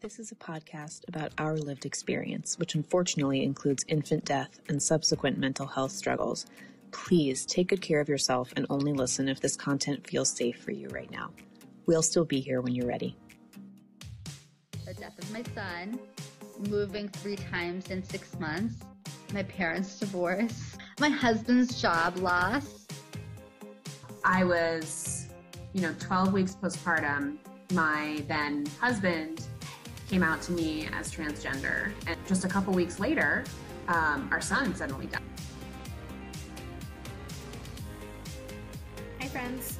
This is a podcast about our lived experience, which unfortunately includes infant death and subsequent mental health struggles. Please take good care of yourself and only listen if this content feels safe for you right now. We'll still be here when you're ready. The death of my son, moving three times in six months, my parents' divorce, my husband's job loss. I was, you know, 12 weeks postpartum. My then husband came out to me as transgender. And just a couple weeks later, um, our son suddenly died. Hi, friends.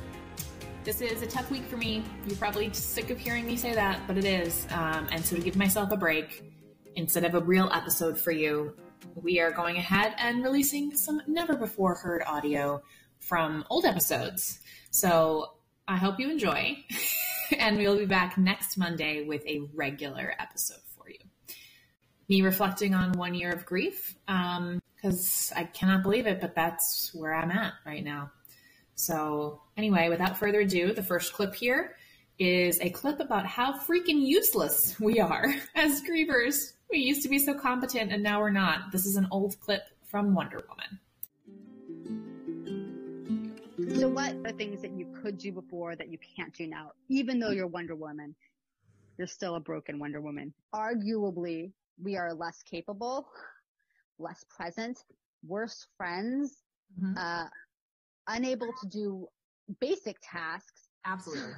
This is a tough week for me. You're probably sick of hearing me say that, but it is. Um, and so, to give myself a break, instead of a real episode for you, we are going ahead and releasing some never before heard audio from old episodes. So, I hope you enjoy. and we'll be back next Monday with a regular episode for you. Me reflecting on one year of grief, because um, I cannot believe it, but that's where I'm at right now. So, anyway, without further ado, the first clip here is a clip about how freaking useless we are as grievers. We used to be so competent and now we're not. This is an old clip from Wonder Woman. So, what are things that you could do before that you can't do now? Even though you're Wonder Woman, you're still a broken Wonder Woman. Arguably, we are less capable, less present, worse friends, mm-hmm. uh, unable to do basic tasks. Absolutely.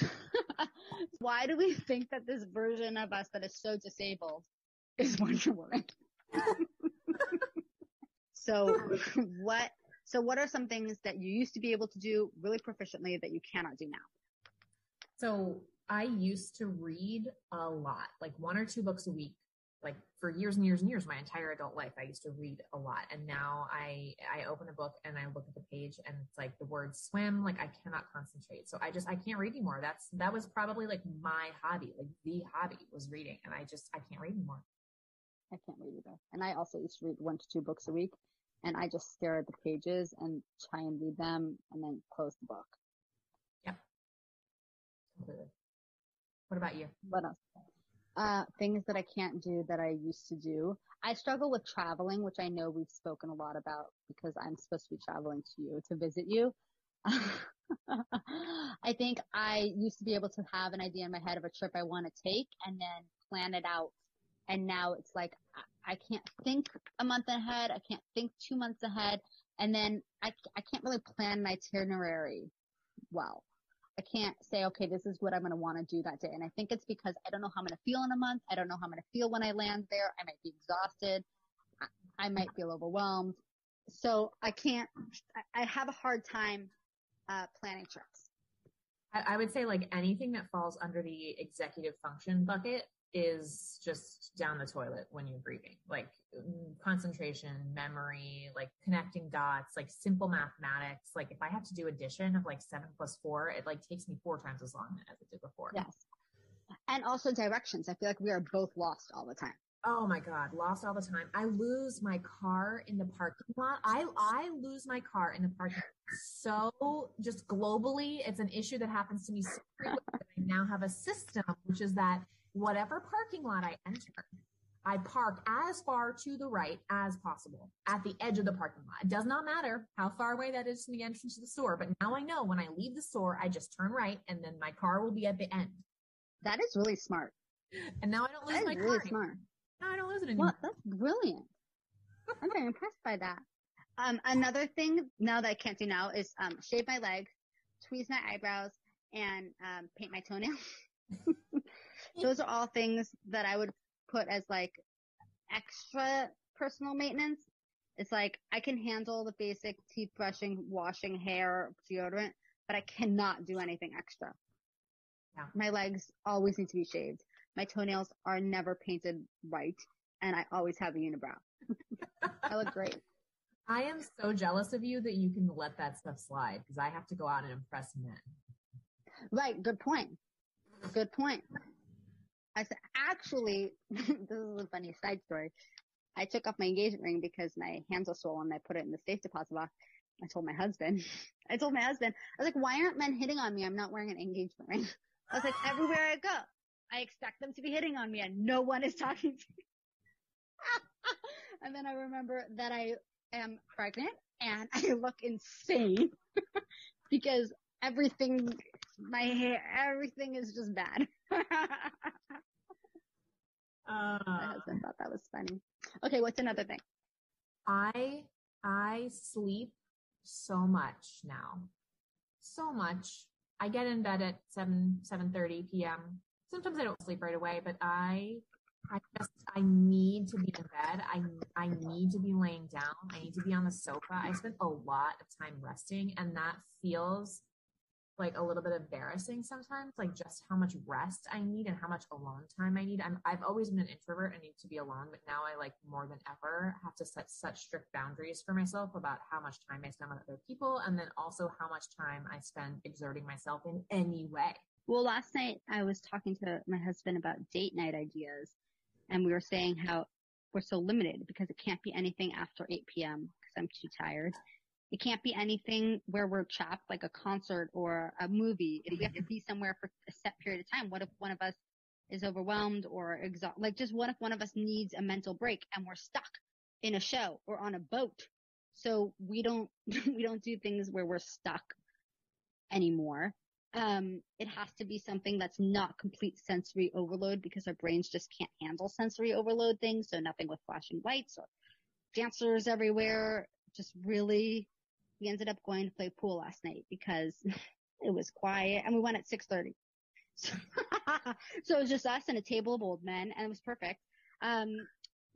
Why do we think that this version of us that is so disabled is Wonder Woman? so what so what are some things that you used to be able to do really proficiently that you cannot do now? So I used to read a lot, like one or two books a week. Like for years and years and years, my entire adult life, I used to read a lot. And now I, I open a book and I look at the page and it's like the word swim, like I cannot concentrate. So I just, I can't read anymore. That's, that was probably like my hobby, like the hobby was reading. And I just, I can't read anymore. I can't read either. And I also used to read one to two books a week and I just stare at the pages and try and read them and then close the book. Yeah. Completely. What about you? What else? Uh, things that I can't do that I used to do. I struggle with traveling, which I know we've spoken a lot about because I'm supposed to be traveling to you to visit you. I think I used to be able to have an idea in my head of a trip I want to take and then plan it out. And now it's like I can't think a month ahead. I can't think two months ahead. And then I, I can't really plan an itinerary well. I can't say, okay, this is what I'm going to want to do that day. And I think it's because I don't know how I'm going to feel in a month. I don't know how I'm going to feel when I land there. I might be exhausted. I, I might feel overwhelmed. So I can't, I, I have a hard time, uh, planning trips. I, I would say like anything that falls under the executive function bucket is just down the toilet when you're grieving. Like mm, concentration, memory, like connecting dots, like simple mathematics. Like if I have to do addition of like seven plus four, it like takes me four times as long as it did before. Yes. And also directions. I feel like we are both lost all the time. Oh my God, lost all the time. I lose my car in the parking lot. I, I lose my car in the parking lot. So just globally, it's an issue that happens to me so frequently. I now have a system, which is that whatever parking lot I enter, I park as far to the right as possible at the edge of the parking lot. It does not matter how far away that is from the entrance to the store, but now I know when I leave the store, I just turn right and then my car will be at the end. That is really smart. And now I don't lose that my is car. really smart. Now I don't lose it anymore. Well, that's brilliant. I'm very impressed by that. Um, another thing now that I can't do now is um, shave my legs, tweeze my eyebrows, and um, paint my toenails. those are all things that I would put as like extra personal maintenance. It's like I can handle the basic teeth brushing, washing hair, deodorant, but I cannot do anything extra. Yeah. My legs always need to be shaved. My toenails are never painted right and I always have a unibrow. I look great. I am so jealous of you that you can let that stuff slide because I have to go out and impress men. Right. Good point. Good point. I said, actually, this is a funny side story. I took off my engagement ring because my hands are swollen. I put it in the safe deposit box. I told my husband, I told my husband, I was like, why aren't men hitting on me? I'm not wearing an engagement ring. I was like, everywhere I go, I expect them to be hitting on me and no one is talking to me. and then I remember that I am pregnant and I look insane because everything, my hair, everything is just bad. Uh, My husband thought that was funny. Okay, what's another thing? I I sleep so much now. So much. I get in bed at 7 7:30 p.m. Sometimes I don't sleep right away, but I I just I need to be in bed. I I need to be laying down. I need to be on the sofa. I spend a lot of time resting and that feels like a little bit embarrassing sometimes, like just how much rest I need and how much alone time I need. I'm, I've always been an introvert and need to be alone, but now I like more than ever have to set such strict boundaries for myself about how much time I spend with other people and then also how much time I spend exerting myself in any way. Well, last night I was talking to my husband about date night ideas and we were saying how we're so limited because it can't be anything after 8 p.m. because I'm too tired. It can't be anything where we're trapped like a concert or a movie. If we have to be somewhere for a set period of time, what if one of us is overwhelmed or exhausted? Like just what if one of us needs a mental break and we're stuck in a show or on a boat? So we don't, we don't do things where we're stuck anymore. Um, it has to be something that's not complete sensory overload because our brains just can't handle sensory overload things. So nothing with flashing lights or dancers everywhere. Just really we ended up going to play pool last night because it was quiet and we went at 6.30. So, so it was just us and a table of old men and it was perfect. Um,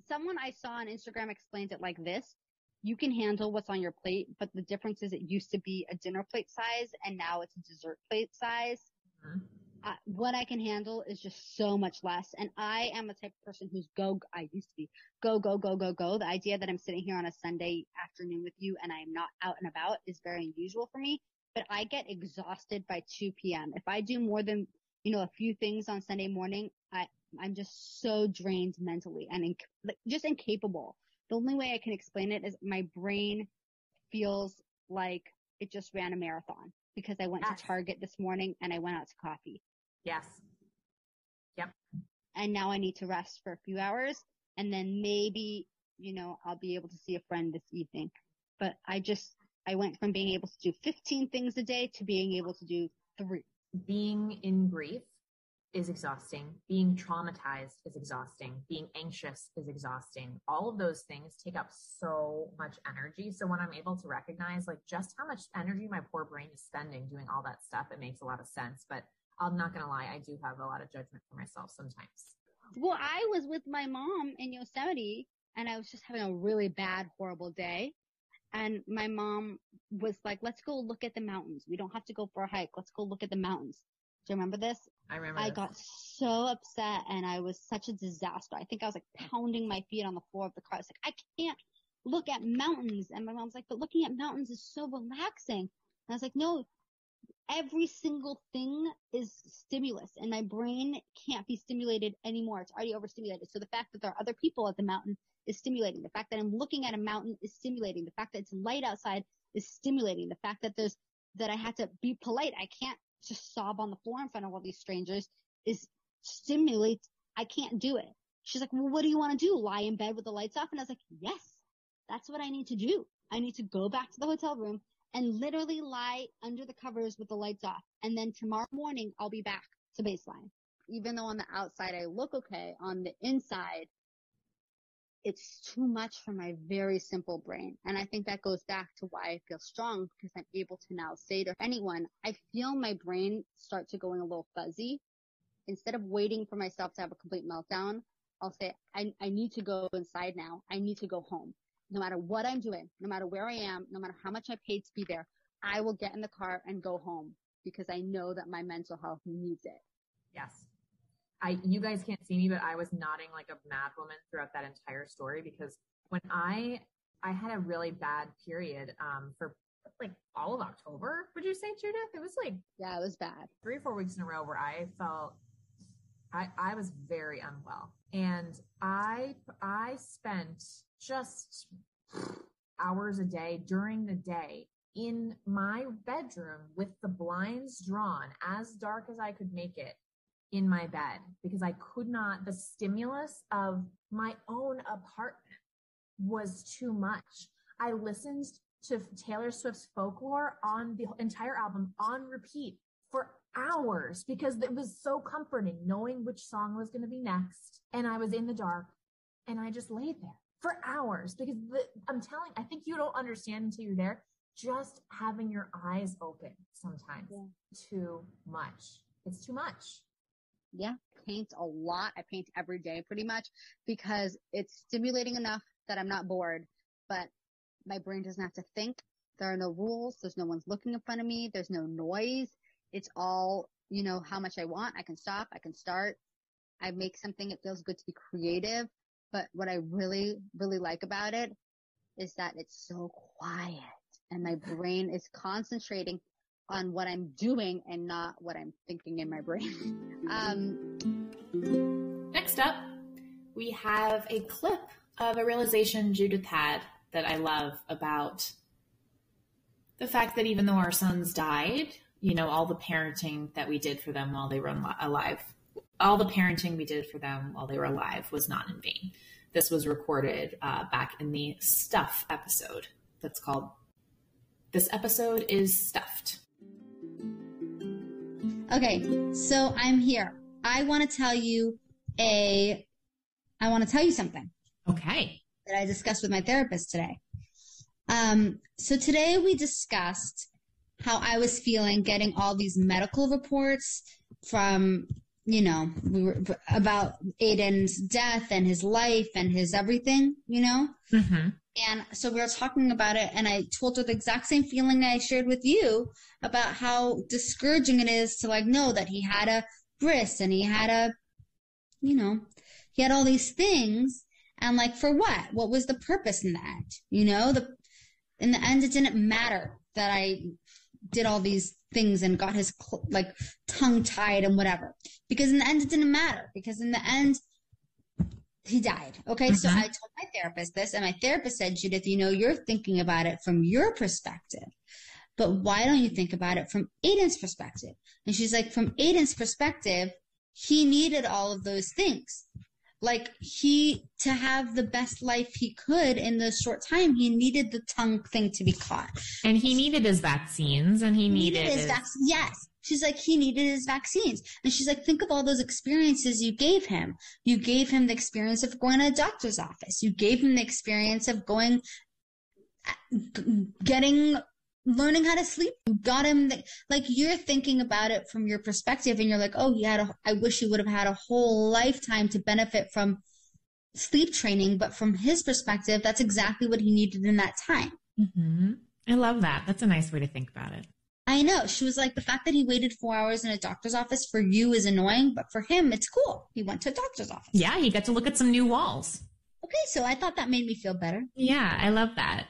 someone I saw on Instagram explained it like this. You can handle what's on your plate, but the difference is it used to be a dinner plate size and now it's a dessert plate size. Mhm. Uh, what I can handle is just so much less. And I am a type of person who's go, I used to be go, go, go, go, go. The idea that I'm sitting here on a Sunday afternoon with you and I'm not out and about is very unusual for me, but I get exhausted by 2 p.m. If I do more than, you know, a few things on Sunday morning, I, I'm just so drained mentally and inc- like, just incapable. The only way I can explain it is my brain feels like it just ran a marathon because I went Yes. to Target this morning and I went out to coffee Yes. Yep. And now I need to rest for a few hours and then maybe, you know, I'll be able to see a friend this evening. But I just, I went from being able to do 15 things a day to being able to do three. Being in grief is exhausting. Being traumatized is exhausting. Being anxious is exhausting. All of those things take up so much energy. So when I'm able to recognize like just how much energy my poor brain is spending doing all that stuff, it makes a lot of sense. But I'm not going to lie. I do have a lot of judgment for myself sometimes. Well, I was with my mom in Yosemite and I was just having a really bad, horrible day. And my mom was like, let's go look at the mountains. We don't have to go for a hike. Let's go look at the mountains. Do you remember this? I remember I this. got so upset and I was such a disaster. I think I was like pounding my feet on the floor of the car. I was like, I can't look at mountains. And my mom's like, but looking at mountains is so relaxing. And I was like, no, every single thing is stimulus and my brain can't be stimulated anymore. It's already overstimulated. So the fact that there are other people at the mountain is stimulating. The fact that I'm looking at a mountain is stimulating. The fact that it's light outside is stimulating. The fact that there's, that I had to be polite. I can't just sob on the floor in front of all these strangers is stimulates. I can't do it. She's like, well, what do you want to do? Lie in bed with the lights off? And I was like, yes, that's what I need to do. I need to go back to the hotel room and literally lie under the covers with the lights off. And then tomorrow morning, I'll be back to baseline. Even though on the outside I look okay, on the inside, it's too much for my very simple brain. And I think that goes back to why I feel strong because I'm able to now say to anyone, I feel my brain start to going a little fuzzy. Instead of waiting for myself to have a complete meltdown, I'll say, I, I need to go inside now. I need to go home. No matter what I'm doing, no matter where I am, no matter how much I paid to be there, I will get in the car and go home because I know that my mental health needs it. Yes. I, you guys can't see me, but I was nodding like a mad woman throughout that entire story because when I, I had a really bad period, um, for like all of October, would you say, Judith? It was like Yeah, it was bad. three or four weeks in a row where I felt I, I was very unwell and I, I spent just hours a day during the day in my bedroom with the blinds drawn as dark as I could make it, in my bed because I could not, the stimulus of my own apartment was too much. I listened to Taylor Swift's folklore on the entire album on repeat for hours because it was so comforting knowing which song was going to be next. And I was in the dark and I just laid there for hours because the, I'm telling, I think you don't understand until you're there. Just having your eyes open sometimes yeah. too much. It's too much. Yeah, paint a lot. I paint every day pretty much because it's stimulating enough that I'm not bored, but my brain doesn't have to think. There are no rules. There's no one's looking in front of me. There's no noise. It's all, you know, how much I want. I can stop. I can start. I make something. It feels good to be creative. But what I really, really like about it is that it's so quiet and my brain is concentrating on what I'm doing and not what I'm thinking in my brain. um, Next up, we have a clip of a realization Judith had that I love about the fact that even though our sons died, you know, all the parenting that we did for them while they were alive, all the parenting we did for them while they were alive was not in vain. This was recorded uh, back in the Stuff episode that's called This Episode is Stuffed. Okay, so I'm here. I want to tell you a, I want to tell you something. Okay that I discussed with my therapist today. Um, so today we discussed how I was feeling getting all these medical reports from, you know, we were about Aiden's death and his life and his everything, you know? Mm-hmm. And so we were talking about it, and I told her the exact same feeling that I shared with you about how discouraging it is to like know that he had a bris and he had a, you know, he had all these things and like, for what? What was the purpose in that? You know, the, in the end, it didn't matter that I did all these things and got his like tongue tied and whatever. Because in the end, it didn't matter. Because in the end, he died. Okay. Mm-hmm. So I told my therapist this, and my therapist said, Judith, you know, you're thinking about it from your perspective. But why don't you think about it from Aiden's perspective? And she's like, from Aiden's perspective, he needed all of those things like he to have the best life he could in the short time he needed the tongue thing to be caught. And he needed his vaccines and he, needed, needed, his, his vac- yes. She's like he needed his vaccines. And she's like think of all those experiences you gave him. You gave him the experience of going to a doctor's office. You gave him the experience of going uh, getting learning how to sleep You got him the, like you're thinking about it from your perspective and you're like oh he had a i wish he would have had a whole lifetime to benefit from sleep training but from his perspective that's exactly what he needed in that time. Mm-hmm. i love that. That's a nice way to think about it. I know. She was like the fact that he waited four hours in a doctor's office for you is annoying but for him it's cool. He went to a doctor's office. Yeah he got to look at some new walls. Okay so i thought that made me feel better. Yeah i love that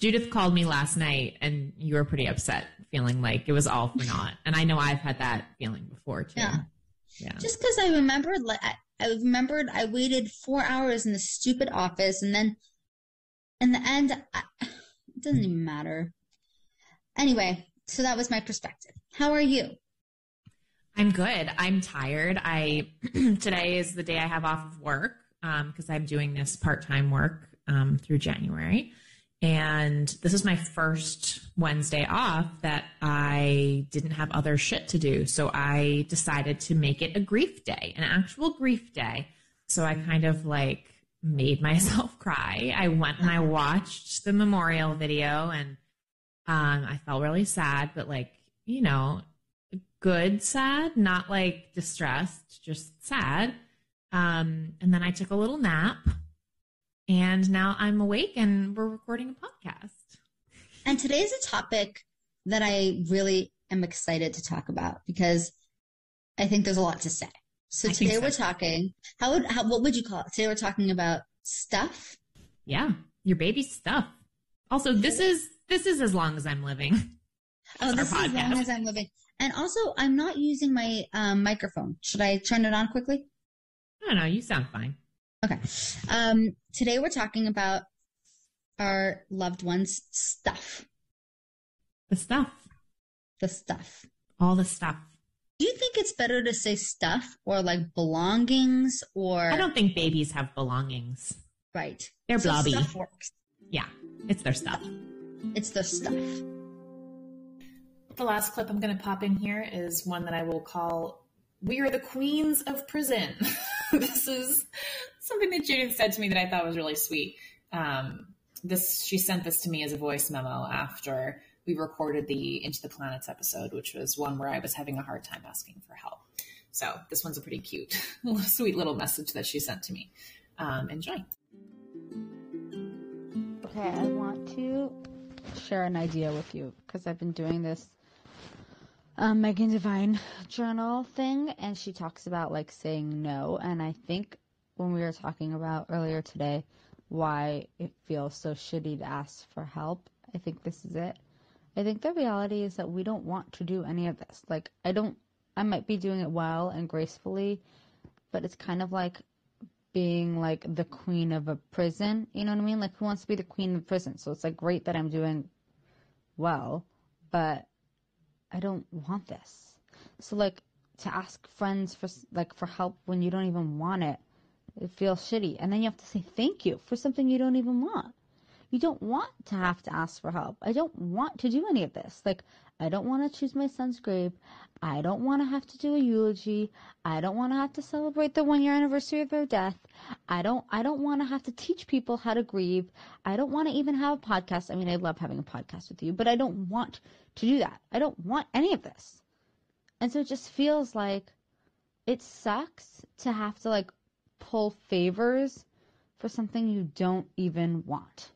Judith called me last night and you were pretty upset, feeling like it was all for naught. And I know I've had that feeling before too. Yeah. Yeah. Just because I remembered, like, I remembered I waited four hours in the stupid office and then in the end, I, it doesn't even matter. Anyway, so that was my perspective. How are you? I'm good. I'm tired. I today is the day I have off of work because um, I'm doing this part-time work um, through January. And this is my first Wednesday off that I didn't have other shit to do. So I decided to make it a grief day, an actual grief day. So I kind of like made myself cry. I went and I watched the memorial video and um, I felt really sad, but like, you know, good sad, not like distressed, just sad. Um, and then I took a little nap and now I'm awake and we're recording a podcast. And today is a topic that I really am excited to talk about because I think there's a lot to say. So I today so. we're talking, how would, how, what would you call it? Today we're talking about stuff. Yeah. Your baby's stuff. Also, this is, this is as long as I'm living. oh, this is as long as I'm living. And also, I'm not using my um, microphone. Should I turn it on quickly? No, no, you sound fine. Okay. Um, today we're talking about our loved ones' stuff. The stuff. The stuff. All the stuff. Do you think it's better to say stuff or like belongings or? I don't think babies have belongings. Right. They're So blobby. stuff works. Yeah, it's their stuff. It's the stuff. The last clip I'm going to pop in here is one that I will call We Are the Queens of Prison. this is something that Judith said to me that I thought was really sweet. Um, this She sent this to me as a voice memo after we recorded the Into the Planets episode, which was one where I was having a hard time asking for help. So this one's a pretty cute, sweet little message that she sent to me. Um, enjoy. Okay, I want to share an idea with you because I've been doing this um, Megan Devine journal thing, and she talks about like saying no. And I think when we were talking about earlier today why it feels so shitty to ask for help, I think this is it. I think the reality is that we don't want to do any of this. Like, I don't, I might be doing it well and gracefully, but it's kind of like being like the queen of a prison. You know what I mean? Like, who wants to be the queen of the prison? So it's like great that I'm doing well, but I don't want this. So like to ask friends for like for help when you don't even want it, it feels shitty. And then you have to say thank you for something you don't even want. You don't want to have to ask for help. I don't want to do any of this. Like I don't want to choose my son's grave. I don't want to have to do a eulogy. I don't want to have to celebrate the one year anniversary of their death. I don't I don't want to have to teach people how to grieve. I don't want to even have a podcast. I mean, I love having a podcast with you, but I don't want to do that. I don't want any of this. And so it just feels like it sucks to have to like pull favors for something you don't even want.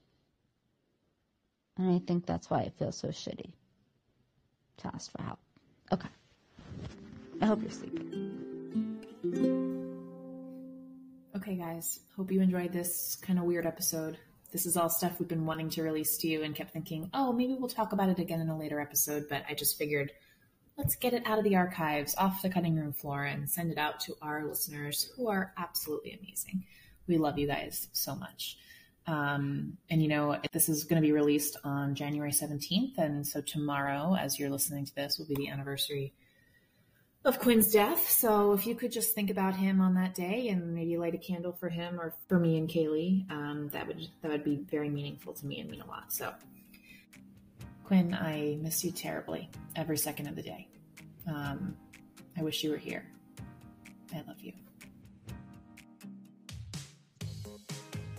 And I think that's why it feels so shitty to ask for help. Okay. I hope you're sleeping. Okay, guys. Hope you enjoyed this kind of weird episode. This is all stuff we've been wanting to release to you and kept thinking, oh, maybe we'll talk about it again in a later episode. But I just figured, let's get it out of the archives, off the cutting room floor, and send it out to our listeners who are absolutely amazing. We love you guys so much. Um, and you know, this is going to be released on January 17th. And so tomorrow, as you're listening to this, will be the anniversary of Quinn's death. So if you could just think about him on that day and maybe light a candle for him or for me and Kaylee, um, that would that would be very meaningful to me and mean a lot. So Quinn, I miss you terribly every second of the day. Um, I wish you were here. I love you.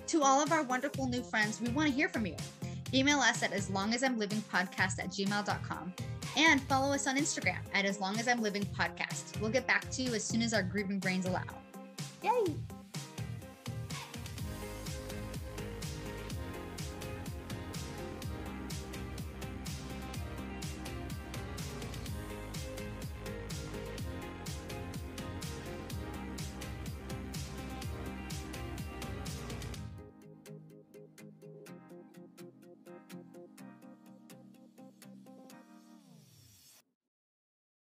To all of our wonderful new friends, we want to hear from you. Email us at as long as I'm living podcast at gmail.com and follow us on Instagram at as long as I'm living podcast. We'll get back to you as soon as our grieving brains allow. Yay!